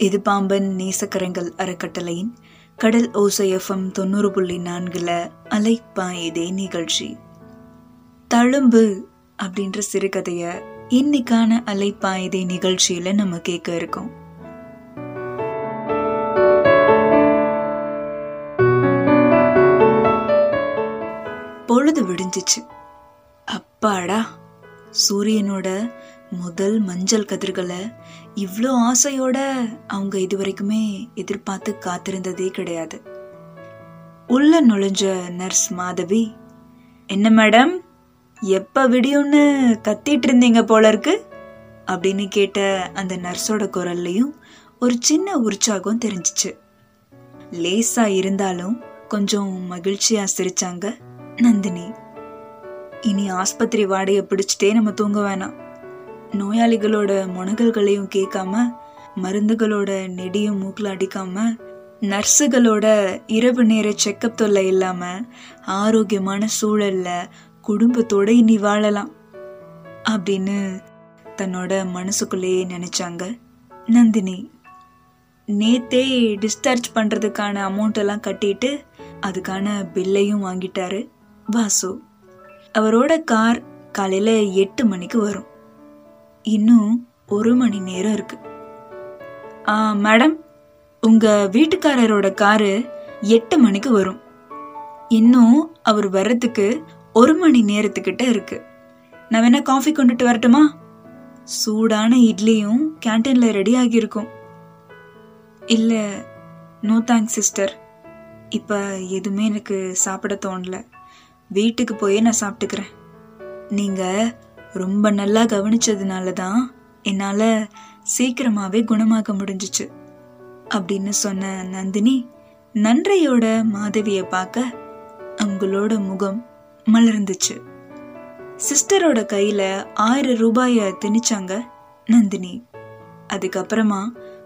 இது பாம்பன் நேசக்கரங்கள் அறக்கட்டளையின் கடல் ஓசை எஃப்எம் தொண்ணூறு புள்ளி நான்குல அலைப்பாயுதே நிகழ்ச்சி. தழும்பு அப்படின்ற சிறுகதைய இன்னைக்கான அலைப்பாயுதே நிகழ்ச்சியில நம்ம கேட்க இருக்கோம். பொழுது விடிஞ்சிச்சு. அப்பாடா சூரியனோட முதல் மஞ்சள் கதிர்களை இவ்வளோ ஆசையோட அவங்க இது வரைக்குமே எதிர்பார்த்து காத்திருந்ததே கிடையாது. உள்ள நுழைஞ்ச நர்ஸ் மாதவி என்ன மேடம் எப்ப விடியும்னு கத்திட்டு இருந்தீங்க போல இருக்கு? அப்படின்னு கேட்ட அந்த நர்ஸோட குரல்லையும் ஒரு சின்ன உற்சாகம் தெரிஞ்சிச்சு. லேசா இருந்தாலும் கொஞ்சம் மகிழ்ச்சியா சிரிச்சாங்க நந்தினி. இனி ஆஸ்பத்திரி வாடையை பிடிச்சிட்டே நம்ம தூங்க வேணாம். நோயாளிகளோட முனகல்களையும் கேட்காம மருந்துகளோட நெடியும் மூக்கில் அடிக்காம நர்ஸுகளோட இரவு நேர செக்கப் தொல்லை இல்லாம ஆரோக்கியமான சூழல்ல குடும்பத்தோட இனி வாழலாம் அப்படின்னு தன்னோட மனசுக்குள்ளேயே நினைச்சாங்க நந்தினி. நேத்தே டிஸ்சார்ஜ் பண்றதுக்கான அமௌண்ட் எல்லாம் கட்டிட்டு அதுக்கான பில்லையும் வாங்கிட்டாரு வாசு. அவரோட கார் காலையில எட்டு மணிக்கு வரும். இன்னும் ஒரு மணி நேரம் இருக்கு. மேடம் உங்க வீட்டுக்காரரோட காரு எட்டு மணிக்கு வரும். இன்னும் அவர் வர்றதுக்கு ஒரு மணி நேரத்துக்கிட்ட இருக்கு. நான் வேணா காஃபி கொண்டுட்டு வரட்டுமா? சூடான இட்லியும் கேன்டீன்ல ரெடி ஆகியிருக்கும். இல்ல நோ தேங்க்ஸ் சிஸ்டர். இப்ப எதுவுமே எனக்கு சாப்பிட தோணல. வீட்டுக்கு போயே நான் சாப்பிட்டுக்கிறேன். நீங்கள் ரொம்ப நல்லா கவனிச்சதுனால தான் என்னால் சீக்கிரமாகவே குணமாக முடிஞ்சிச்சு. அப்படின்னு சொன்ன நந்தினி நன்றையோட மாதவியை பார்க்க அவங்களோட முகம் மலர்ந்துச்சு. சிஸ்டரோட கையில் ஆயிரம் ரூபாயை திணிச்சாங்க நந்தினி. அதுக்கப்புறமா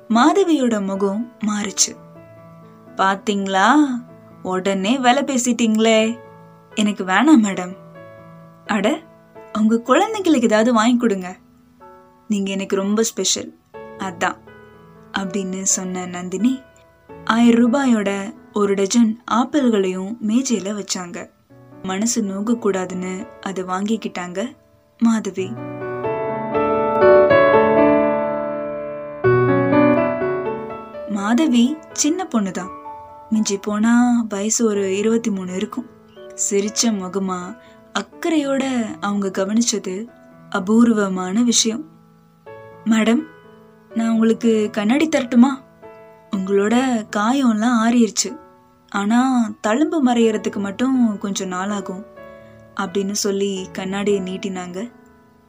மாதவியோட முகம் மாறுச்சு. பாத்தீங்களா? உடனே வேலை பேசிட்டீங்களே. எனக்கு வேணாம் மேடம். அட அவங்க குழந்தைங்களுக்கு ஏதாவது வாங்கி கொடுங்க. நீங்க எனக்கு ரொம்ப ஸ்பெஷல் அதான். அப்படின்னு சொன்ன நந்தினி ஆயிரம் ரூபாயோட ஒரு டஜன் ஆப்பிள்களையும் மேஜையில வச்சாங்க. மனசு நோக கூடாதுன்னு அதை வாங்கிக்கிட்டாங்க மாதவி. மாதவி சின்ன பொண்ணுதான். மிஞ்சி போனா வயசு ஒரு இருபத்தி மூணு இருக்கும். சிரிச்ச முகமா அக்கறையோட அவங்க கவனிச்சது அபூர்வமான விஷயம். மேடம் நான் உங்களுக்கு கண்ணாடி தரட்டுமா? உங்களோட காயம்லாம் ஆறிடுச்சு ஆனா தழும்பு மறையறதுக்கு மட்டும் கொஞ்சம் நாளாகும் அப்படின்னு சொல்லி கண்ணாடியை நீட்டினாங்க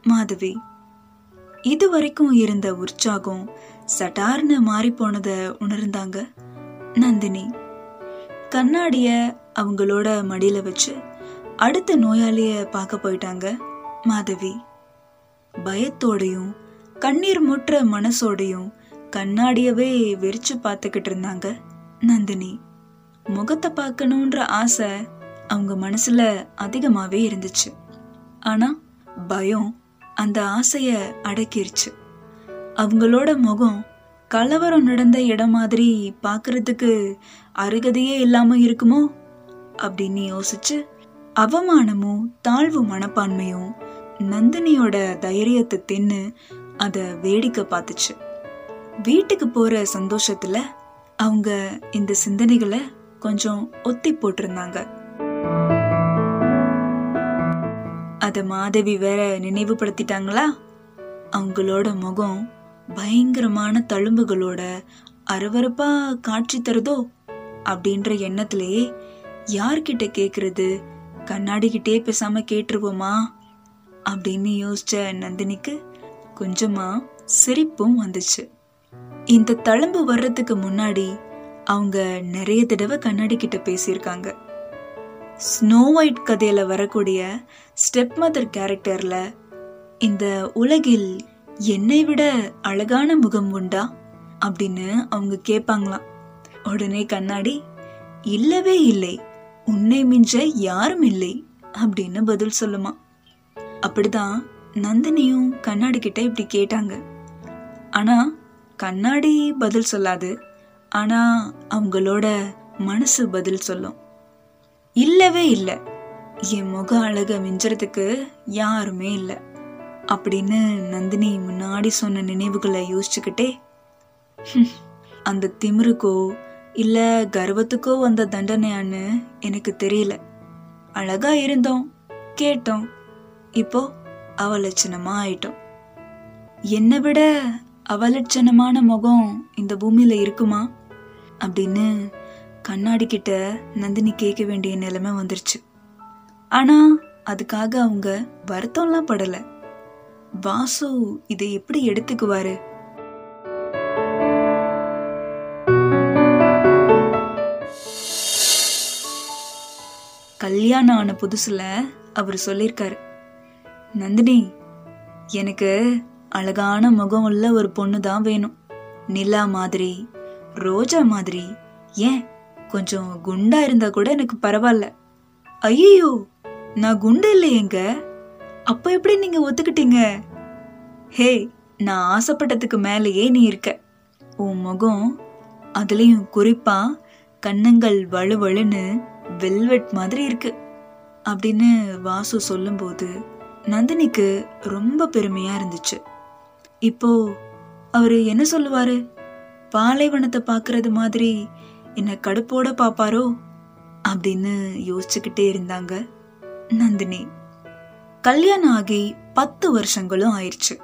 மாதவி. இது வரைக்கும் இருந்த உற்சாகம் சட்டார்னு மாறி உணர்ந்தாங்க நந்தினி. கண்ணாடிய அவங்களோட மடியில வச்சு அடுத்த நோயாளிய பார்க்க போயிட்டாங்க. மாதவி பயத்தோடையும் கண்ணீர் முற்ற மனசோடையும் கண்ணாடியவே வெறிச்சு பார்த்துக்கிட்டு இருந்தாங்க. நந்தினி முகத்தை பார்க்கணுன்ற ஆசை அவங்க மனசுல அதிகமாவே இருந்துச்சு. ஆனா பயம் அந்த ஆசைய அடக்கிருச்சு. அவங்களோட முகம் கலவரம் நடந்த இடம் மாதிரி பார்க்கறதுக்கு அருகதையே இல்லாம இருக்குமோ அப்படின்னு யோசிச்சு அவமானமும் தாழ்வு மனப்பான்மையும் நந்தினியோட தைரியத்தை தின்னு அதை வேடிக்கை பார்த்துச்சு. வீட்டுக்கு போற சந்தோஷத்துல அவங்க இந்த சிந்தனைகளை கொஞ்சம் ஒத்தி போட்டிருந்தாங்க. அத மாதவி வேற நினைவுபடுத்திட்டாங்களா? அவங்களோட முகம் பயங்கரமான தழும்புகளோட அரவரப்பா காட்சி தருதோ? அப்படின்ற எண்ணத்திலேயே யார்கிட்ட கேக்குறது கண்ணாடிக்கிட்டே பேசாம கேட்டுருவோமா? அப்படின்னு யோசிச்ச நந்தினிக்கு கொஞ்சமா சிரிப்பும் வந்துச்சு. இந்த தழும்பு வர்றதுக்கு முன்னாடி அவங்க நிறைய தடவை கண்ணாடி கிட்ட பேசியிருக்காங்க. ஸ்னோ ஒயிட் கதையில வரக்கூடிய ஸ்டெப் மதர் கேரக்டர்ல இந்த உலகில் என்னை விட அழகான முகம் உண்டா? அப்படின்னு அவங்க கேட்பாங்களாம் உடனே கண்ணாடி இல்லவே இல்லை. உன்னை மிஞ்ச யாரும் இல்லை அப்படின்னு பதில் சொல்லுமா. அப்படிதான் நந்தினியும் கண்ணாடி கிட்ட இப்படி கேட்டாங்க. ஆனா கண்ணாடி பதில் சொல்லாது. ஆனா அவங்களோட மனசு பதில் சொல்லும். இல்லவே இல்லை. என் முக அழக மிஞ்சறதுக்கு யாருமே இல்லை. அப்படின்னு நந்தினி முன்னாடி சொன்ன நினைவுகளை யோசிச்சுக்கிட்டே அந்த திமிருக்கோ இல்ல கர்வத்துக்கோ வந்த தண்டனையான்னு எனக்கு தெரியல. அழகா இருந்தோம் கேட்டோம். இப்போ அவலட்சணமா ஆயிட்டோம். என்னை விட அவலட்சணமான முகம் இந்த பூமியில இருக்குமா? அப்படின்னு கண்ணாடி கிட்ட நந்தினி கேட்க வேண்டிய நிலைமை வந்துருச்சு. ஆனா அதுக்காக அவங்க வருத்தம்லாம் படல. வாசு இதை எப்படி எடுத்துக்குவாரு? கல்யாணம் ஆன புதுசுல அவர் சொல்லியிருக்காரு நந்தினி எனக்கு அழகான முகம் உள்ள ஒரு பொண்ணு தான் வேணும். நிலா மாதிரி ரோஜா மாதிரி. ஏன்? கொஞ்சம் குண்டா இருந்தா கூட எனக்கு பரவாயில்ல. ஐயோ நான் குண்டு இல்லையேங்க அப்ப எப்படி நீங்க ஒத்துக்கிட்டீங்க? ஹே நான் ஆசைப்பட்டதுக்கு மேலேயே நீ இருக்க. உன் முகம் அதுலயும் குறிப்பா கண்ணங்கள் வலுவழுன்னு வெல்வெட் மாதிரி இருக்கு அப்படின்னு வாசு சொல்லும்போது நந்தினிக்கு ரொம்ப பெருமையா இருந்துச்சு. இப்போ அவரு என்ன சொல்லுவாரு? பாலைவனத்தை பார்க்கறது மாதிரி என்ன கடுப்போட பாப்பாரோ அப்படின்னு யோசிச்சுக்கிட்டே இருந்தாங்க நந்தினி. கல்யாணம் ஆகி பத்து வருஷங்களும் ஆயிடுச்சு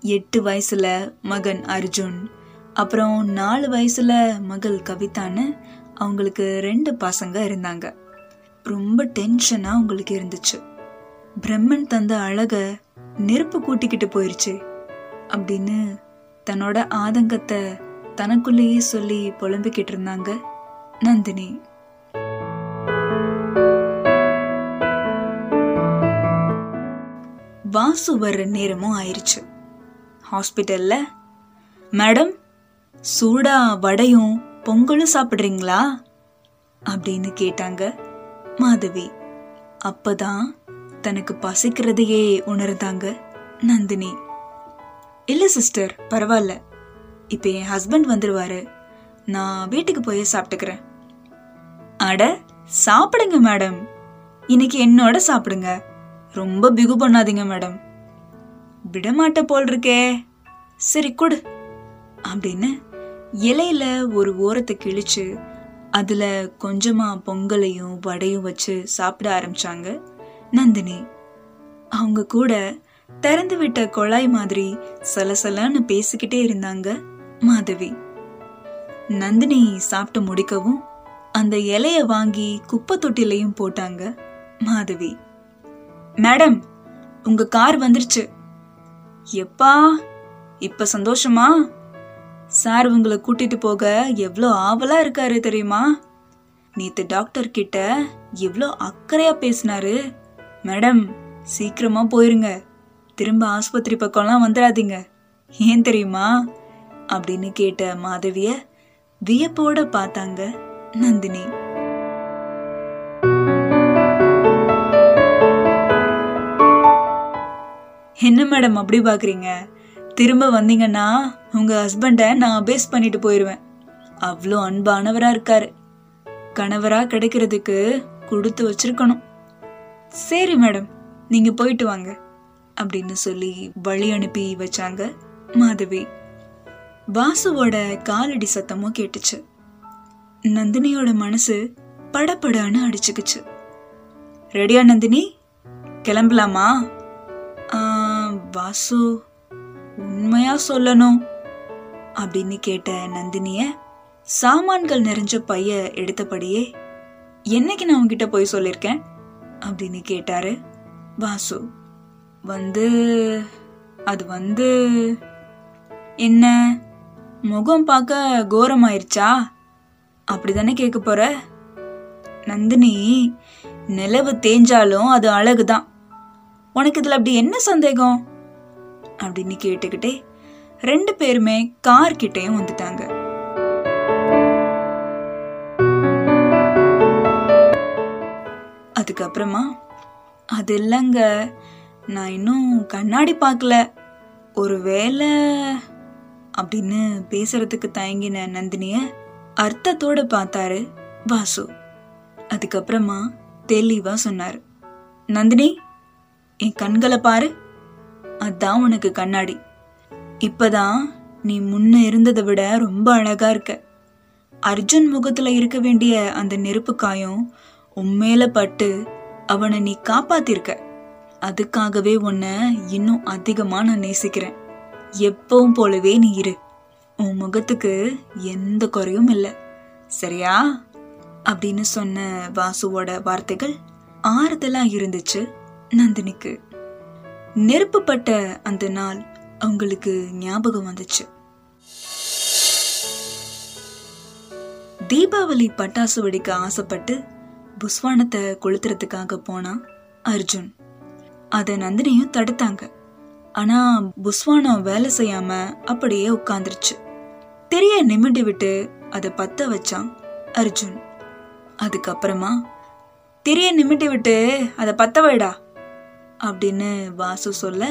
எட்டு வயசுல மகன் அர்ஜுன் அப்புறம் நாலு வயசுல மகள் கவிதான்னு அவங்களுக்கு ரெண்டு பசங்க இருந்தாங்க. ரொம்ப டென்ஷனாக அவங்களுக்கு இருந்துச்சு. பிரம்மன் தந்த அழக நெருப்பு கூட்டிக்கிட்டு போயிருச்சு அப்படின்னு தன்னோட ஆதங்கத்தை தனக்குள்ளேயே சொல்லி புலம்பிக்கிட்டு இருந்தாங்க நந்தினி. வாசு வர்ற நேரமும் ஆயிருச்சு. ஹாஸ்பிட்டல்ல மேடம் சூடா வடையும் பொங்கலும் சாப்பிடுறீங்களா? அப்படின்னு கேட்டாங்க. மாதவி. அப்பதான் தனக்கு பசிக்கிறதையே உணர்ந்தாங்க நந்தினி. இல்ல சிஸ்டர் பரவாயில்ல. இப்ப என் ஹஸ்பண்ட் வந்துருவாரு. நான் வீட்டுக்கு போய் சாப்பிட்டுக்கிறேன். அட சாப்பிடுங்க மேடம் இன்னைக்கு என்னோட சாப்பிடுங்க. ரொம்ப பிகு பண்ணாதீங்க மேடம் விடமாட்ட போல் இருக்கே. சரி கொடு. அப்படின்னு இலையில ஒரு ஓரத்தை கிழிச்சு அதுல கொஞ்சமா பொங்கலையும் வடையும் வச்சு சாப்பிட ஆரம்பிச்சாங்க நந்தினி. அவங்க கூட திறந்து விட்ட குழாய் மாதிரி சலசலன்னு பேசிக்கிட்டே இருந்தாங்க மாதவி. நந்தினி சாப்பிட்டு முடிக்கவும் அந்த இலைய வாங்கி குப்பை தொட்டிலையும் போட்டாங்க மாதவி. மேடம் உங்க கார் வந்துருச்சு. எப்பா இப்ப சந்தோஷமா? சார் உங்களை கூட்டிட்டு போக எவ்வளோ ஆவலா இருக்காரு தெரியுமா? நேத்து டாக்டர் கிட்ட எவ்வளோ அக்கறையா பேசினாரு. மேடம் சீக்கிரமா போயிருங்க. திரும்ப ஆஸ்பத்திரி பக்கம்லாம் வந்துடாதீங்க. ஏன் தெரியுமா? அப்படின்னு கேட்ட மாதவிய வியப்போட பார்த்தாங்க நந்தினி. என்ன மேடம் அப்படி பாக்குறீங்க? திரும்ப வந்தீங்கன்னா உங்க ஹஸ்பண்டை நான் அபேஸ் பண்ணிட்டு போயிருவேன். அவ்வளோ அன்பானவரா இருக்காரு. கணவரா கிடைக்கிறதுக்கு கொடுத்து வச்சிருக்கணும். சரி மேடம் நீங்க போயிட்டு வாங்க. அப்படின்னு சொல்லி வழி அனுப்பி வச்சாங்க மாதவி. வாசுவோட காலடி சத்தமும் கேட்டுச்சு. நந்தினியோட மனசு படபடன்னு அடிச்சுக்குச்சு. ரெடியா நந்தினி? கிளம்பலாமா? வாசு உண்மையா சொல்லணும்? அப்படின்னு கேட்ட நந்தினிய சாமான்கள் நிறைஞ்ச பைய எடுத்தபடியே என்னைக்கு நான் உங்ககிட்ட போய் சொல்லிருக்கேன்? அப்படின்னு கேட்டாரு வாசு. வந்து அது வந்து என்ன முகம் பார்க்க கோரமாயிருச்சா? அப்படிதானே கேட்க போற? நந்தினி நிலவு தேஞ்சாலும் அது அழகுதான். உனக்கு இதுல அப்படி என்ன சந்தேகம்? அப்படின்னு கேட்டுக்கிட்டே ரெண்டு பேருமே கார் கிட்டேயும் வந்துட்டாங்க. அதுக்கப்புறமா அது இல்லைங்க நான் இன்னும் கண்ணாடி பார்க்கல. ஒருவேளை அப்படின்னு பேசுறதுக்கு தயங்கின நந்தினிய அர்த்தத்தோட பார்த்தாரு வாசு. அதுக்கப்புறமா தெளிவா சொன்னார் நந்தினி என் கண்களை பாரு. அதான் உனக்கு கண்ணாடி. இப்பதான் நீ முன்ன இருந்ததை விட ரொம்ப அழகா இருக்க. அர்ஜுன் முகத்துல இருக்க வேண்டிய அந்த நெருப்பு காயம் உண்மையில பட்டு அவனை நீ காப்பாத்திருக்க. அதுக்காகவே உன்னை இன்னும் அதிகமா நான் நேசிக்கிறேன். எப்பவும் போலவே நீ இரு. உன் முகத்துக்கு எந்த குறையும் இல்லை. சரியா? அப்படின்னு சொன்ன வாசுவோட வார்த்தைகள் ஆறுதலா இருந்துச்சு நந்தினிக்கு. நெருப்புப்பட்ட அந்த நாள் அவங்களுக்கு ஞாபகம் வந்துச்சு. தீபாவளி பட்டாசு வெடிக்க ஆசைப்பட்டு புஸ்வானத்தை கொளுத்துறதுக்காக போனான் அர்ஜுன். அத நந்தினியும் தடுத்தாங்க. ஆனா புஸ்வானம் வேலை செய்யாம அப்படியே உட்கார்ந்துருச்சு. தெரிய நிமிண்டி விட்டு அதை பத்த வச்சான் அர்ஜுன். அதுக்கப்புறமா தெரிய நிமிட்டி விட்டு அதை பத்த வைடா. அப்படின்னு வாசு சொல்ல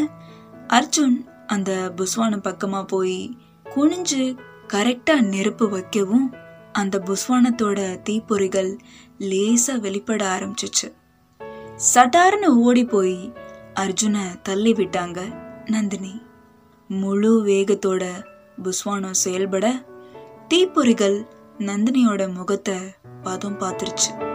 அர்ஜுன் அந்த புஸ்வானம் பக்கமா போய் குனிஞ்சு கரெக்டா நெருப்பு வைக்கவும் அந்த புஸ்வானத்தோட தீப்பொறிகள் லேசா வெளிப்பட ஆரம்பிச்சிச்சு. சட்டார்னு ஓடி போய் அர்ஜுனை தள்ளி விட்டாங்க நந்தினி முழு வேகத்தோட புஸ்வானம் செயல்பட தீப்பொறிகள் நந்தினியோட முகத்தை பதம் பார்த்துருச்சு.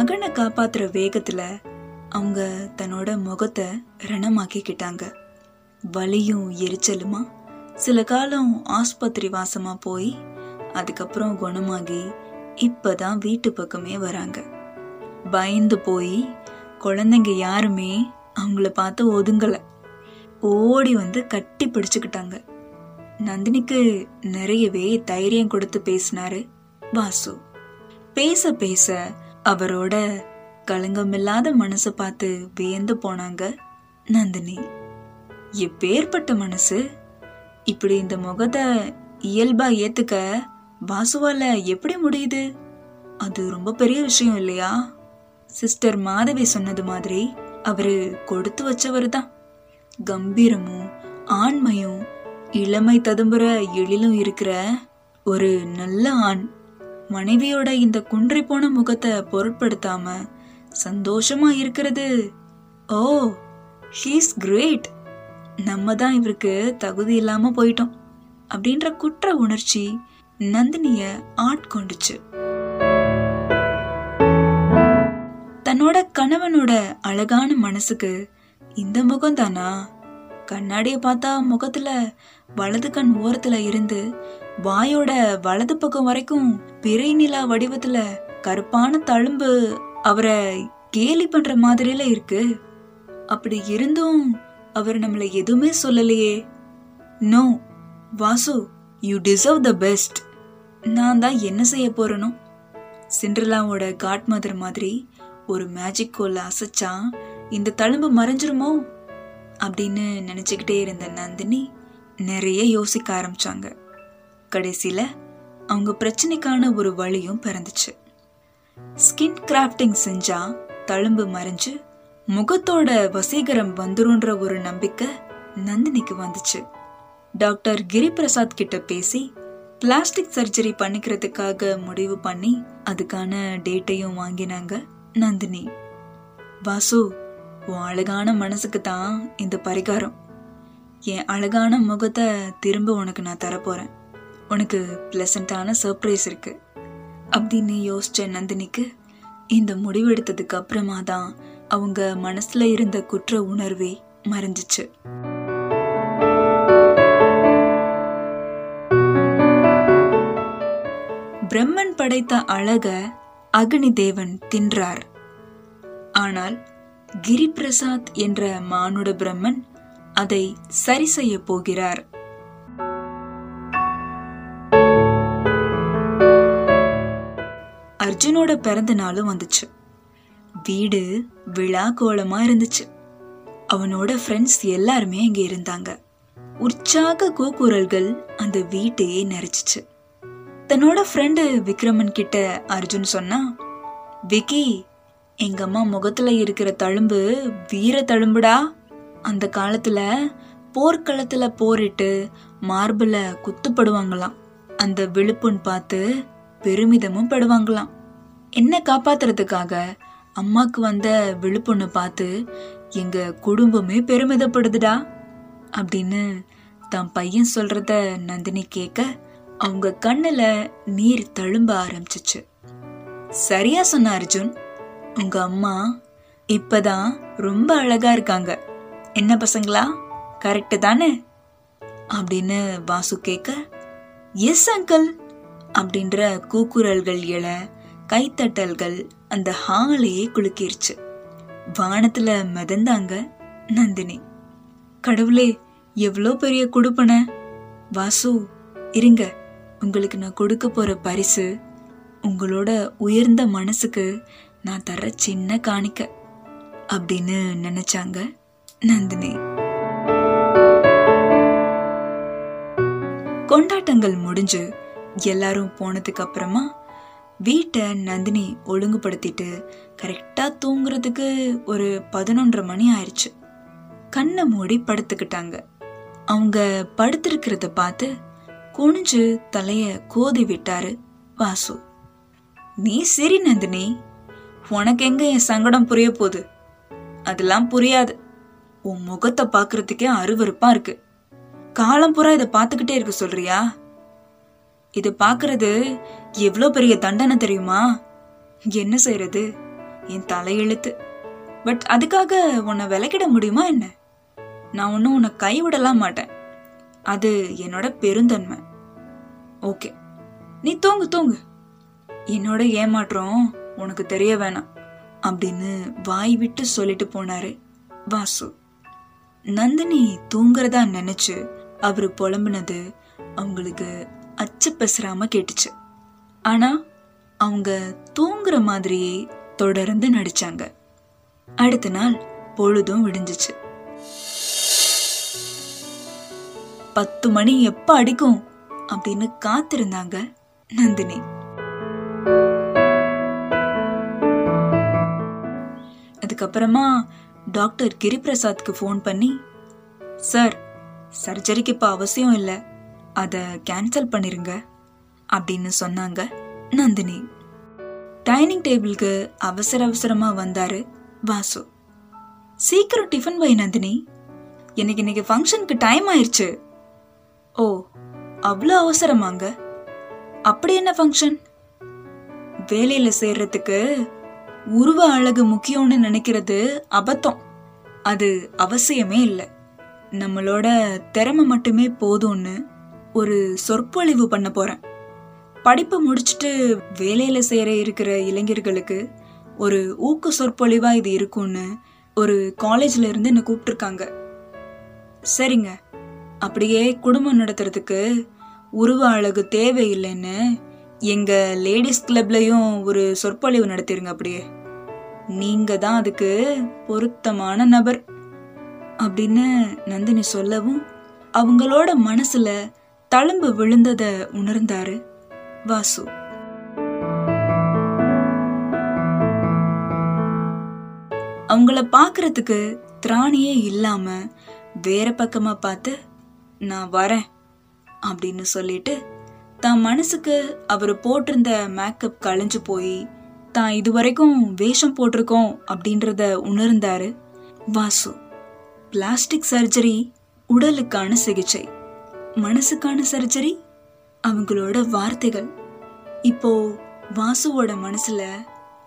மகனை காப்பாத்துற வேகத்துல அவங்க தன்னோட முகத்தை ரணமாக்கிக்கிட்டாங்க. வலியும் எரிச்சலுமா? சில காலம் ஆஸ்பத்திரி வாசமா போய் அதுக்கப்புறம் குணமாகி இப்பதான் வீட்டு பக்கமே வராங்க. பயந்து போய் குழந்தைங்க யாருமே அவங்கள பார்த்து ஒதுங்கல. ஓடி வந்து கட்டி பிடிச்சுக்கிட்டாங்க. நந்தினிக்கு நிறையவே தைரியம் கொடுத்து பேசினாரு வாசு. பேச பேச அவரோட களங்கமில்லாத மனசை பார்த்து வியந்து போனாங்க நந்தினி. எப்பேற்பட்ட மனசு? இப்படி இந்த முகத்தை இயல்பா ஏத்துக்க வாசுவால எப்படி முடியுது? அது ரொம்ப பெரிய விஷயம் இல்லையா? சிஸ்டர் மாதவி சொன்னது மாதிரி அவரு கொடுத்து வச்சவர் தான் கம்பீரமும் ஆண்மையும் இளமை ததும்புற எழிலும் இருக்கிற ஒரு நல்ல ஆண். மனைவியோட இந்த குன்றி போன முகத்தை பொருட்படுத்தாம சந்தோஷமா இருக்கிறது. ஓ ஷீஸ் கிரேட் நம்ம தான் இவருக்கு தகுதி இல்லாம போயிட்டோம் அப்படின்ற குற்ற உணர்ச்சி நந்தினிய ஆட்கொண்டுச்சு. தன்னோட கணவனோட அழகான மனசுக்கு இந்த முகம் தானா? கண்ணாடியை பார்த்தா முகத்துல வலது கண் ஓரத்துல இருந்து வாயோட வலது பக்கம் வரைக்கும் பிறை நிலா வடிவத்துல கருப்பான தழும்பு அவரை கேலி பண்ற மாதிரில இருக்கு. அப்படி இருந்தும் அவர் நம்மள எதுவுமே சொல்லலையே. No Vasu you deserve the best நான் தான் என்ன செய்ய போறனும் சிண்ட்ரலாவோட காட்மதர் மாதிரி ஒரு மேஜிக் கோல்ல அசைச்சா இந்த தழும்பு மறைஞ்சிருமோ? அப்படின்னு நினச்சிக்கிட்டே இருந்த நந்தினி நிறைய யோசிக்க ஆரம்பிச்சாங்க. கடைசியில் அவங்க பிரச்சனைக்கான ஒரு வழியும் பிறந்துச்சு. ஸ்கின் கிராஃப்டிங் செஞ்சா தழும்பு மறைஞ்சு முகத்தோட வசீகரம் வந்துருன்ற ஒரு நம்பிக்கை நந்தினிக்கு வந்துச்சு. டாக்டர் கிரிபிரசாத் கிட்ட பேசி பிளாஸ்டிக் சர்ஜரி பண்ணிக்கிறதுக்காக முடிவு பண்ணி அதுக்கான டேட்டையும் வாங்கினாங்க நந்தினி. வாசு உன் அழகான மனசுக்கு தான் இந்த பரிகாரம். என் அழகான முகத்தை திரும்ப உனக்கு நான் தரப்போறேன். உனக்கு பிளசண்டான சர்ப்ரைஸ் இருக்கு. அப்படின்னு யோசிச்ச நந்தினிக்கு இந்த முடிவெடுத்ததுக்கு அப்புறமா தான் அவங்க மனசுல இருந்த குற்ற உணர்வே மறைஞ்சிச்சு. பிரம்மன் படைத்த அழக அக்னி தேவன் தின்றார். ஆனால் கிரிபிரசாத் என்ற மானுட பிரம்மன் அதை சரி செய்ய போகிறார். அர்ஜுனோட பிறந்த நாளும் வந்துச்சு. வீடு விழா கோலமா இருந்துச்சு. அவனோட ஃப்ரெண்ட்ஸ் எல்லாருமே அங்க இருந்தாங்க. உற்சாக கோகுரல்கள் அந்த வீட்டையே நெரிச்சிச்சு. தன்னோட ஃப்ரெண்டு விக்ரமன் கிட்ட அர்ஜுன் சொன்னா விக்கி எங்கள் அம்மா முகத்தில் இருக்கிற தழும்பு வீர தழும்புடா. அந்த காலத்தில் போர்க்களத்தில் போரிட்டு மார்பில் குத்துப்படுவாங்களாம். அந்த விழுப்புன்னு பார்த்து பெருமிதமும் படுவாங்களாம். என்ன காப்பாத்துறதுக்காக அம்மாக்கு வந்த விழுப்புண்ணு பார்த்து எங்கள் குடும்பமே பெருமிதப்படுதுடா அப்படின்னு தன் பையன் சொல்கிறத நந்தினி கேட்க அவங்க கண்ணில் நீர் தழும்ப ஆரம்பிச்சிச்சு. சரியா சொன்ன அர்ஜுன். உங்க அம்மா இப்பதான் ரொம்ப அழகா இருக்காங்க. என்ன பசங்களா? கரெக்டு தானே? அப்படின்னு வாசு கேட்க எஸ் அங்கிள் அப்படின்ற கூக்குரல்கள் எழ கைத்தட்டல்கள் அந்த ஹாலையே குலுக்கிருச்சு. வானத்துல மிதந்தாங்க நந்தினி. கடவுளே எவ்வளோ பெரிய கொடுப்பன? வாசு இருங்க. உங்களுக்கு நான் கொடுக்க போற பரிசு உங்களோட உயர்ந்த மனசுக்கு நான் தர சின்ன காணிக்க அப்படின்னு நினைச்சாங்க நந்தினி. கொண்டாட்டங்கள் முடிஞ்சு எல்லாரும் போனதுக்கு அப்புறமா வீட்டை நந்தினி ஒழுங்குபடுத்திட்டு கரெக்டா தூங்குறதுக்கு ஒரு பதினொன்றரை மணி ஆயிடுச்சு கண்ணை மூடி படுத்துக்கிட்டாங்க. அவங்க படுத்திருக்கிறத பார்த்து குனிஞ்சு தலைய கோதி விட்டாரு வாசு. நீ சரி நந்தினி. உனக்கு எங்க என் சங்கடம் புரிய போகுது? அதெல்லாம் புரியாது. உன் முகத்தை பாக்குறதுக்கே அருவருப்பா இருக்கு. காலம் பூரா இதை பார்த்துக்கிட்டே இருக்க சொல்றியா? இது பாக்குறது எவ்வளோ பெரிய தண்டனை தெரியுமா? என்ன செய்யறது? என் தலையெழுத்து. பட் அதுக்காக உன்னை விலக்கிட முடியுமா என்ன? நான் ஒன்றும் உன்னை கைவிடலாம் மாட்டேன். அது என்னோட பெருந்தன்மை. ஓகே நீ தூங்கு தூங்கு. என்னோட ஏமாற்றம் உனக்கு தெரிய வேணாம் அப்படின்னு வாய் விட்டு சொல்லிட்டு போனாரு வாசு. நந்தினி தூங்குறதா நினைச்சு அவரு புலம்புனது அவங்களுக்கு அச்சு பெசராம கேட்டுச்சு. ஆனா அவங்க தூங்குற மாதிரியே தொடர்ந்து நடிச்சாங்க. அடுத்த நாள் பொழுதும் விடிஞ்சிச்சு. பத்து மணி எப்ப அடிக்கும்? அப்படின்னு காத்திருந்தாங்க நந்தினி. அதுக்கப்புறமா டாக்டர் கிரிபிரசாத்க்கு ஃபோன் பண்ணி சார் சர்ஜரிக்கு இப்போ அவசியம் இல்லை அதை கேன்சல் பண்ணிருங்க அப்படின்னு சொன்னாங்க நந்தினி. டைனிங் டேபிளுக்கு அவசர அவசரமா வந்தாரு வாசு. சீக்கிரம் டிஃபன் வை நந்தினி எனக்கு இன்னைக்கு ஃபங்க்ஷனுக்கு டைம் ஆயிடுச்சு ஓ அவ்வளோ அவசரமாங்க? அப்படி என்ன ஃபங்க்ஷன்? வேலையில் சேர்றதுக்கு உருவ அழகு முக்கியம்னு நினைக்கிறது அபத்தம். அது அவசியமே இல்லை. நம்மளோட திறமை மட்டுமே போதும்னு ஒரு சொற்பொழிவு பண்ண போறேன். படிப்பை முடிச்சுட்டு வேலையில சேர இருக்கிற இளைஞர்களுக்கு ஒரு ஊக்க சொற்பொழிவா இது இருக்கும்னு ஒரு காலேஜ்ல இருந்து என்னை கூப்பிட்டுருக்காங்க. சரிங்க. அப்படியே குடும்பம் நடத்துறதுக்கு உருவ அழகு தேவையில்லைன்னு எங்கள் லேடிஸ் கிளப்லையும் ஒரு சொற்பொழிவு நடத்திருங்க அப்படியே. நீங்க தான் அதுக்கு பொருத்தமான நபர் அப்படின்னு நந்தினி சொல்லவும் அவங்களோட மனசுல தழும்பு விழுந்தத உணர்ந்தாரு வாசு. அவங்கள பாக்குறதுக்கு திராணியே இல்லாம வேற பக்கமா பார்த்து நான் வரேன் அப்படின்னு சொல்லிட்டு தான் மனசுக்கு அவர் போட்டிருந்த மேக்கப் களைஞ்சு போய் தான் இதுவரைக்கும் வேஷம் போட்டிருக்கோம் அப்படின்றத உணர்ந்தாரு வாசு. பிளாஸ்டிக் சர்ஜரி உடலுக்கான சிகிச்சை. மனசுக்கான சர்ஜரி அவங்களோட வார்த்தைகள். இப்போ வாசுவோட மனசுல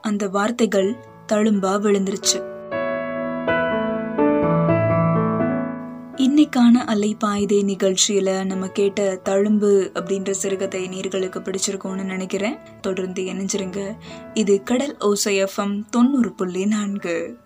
அந்த வார்த்தைகள் தழும்பா விழுந்துருச்சு. இன்னைக்கான பாய்தே நிகழ்ச்சியில நம்ம கேட்ட தழும்பு அப்படின்ற சிறுகதை நீர்களுக்கு பிடிச்சிருக்கும்னு நினைக்கிறேன். தொடர்ந்து இணைஞ்சிருங்க. இது கடல் ஓசை எஃப்எம் தொண்ணூறு புள்ளி நான்கு.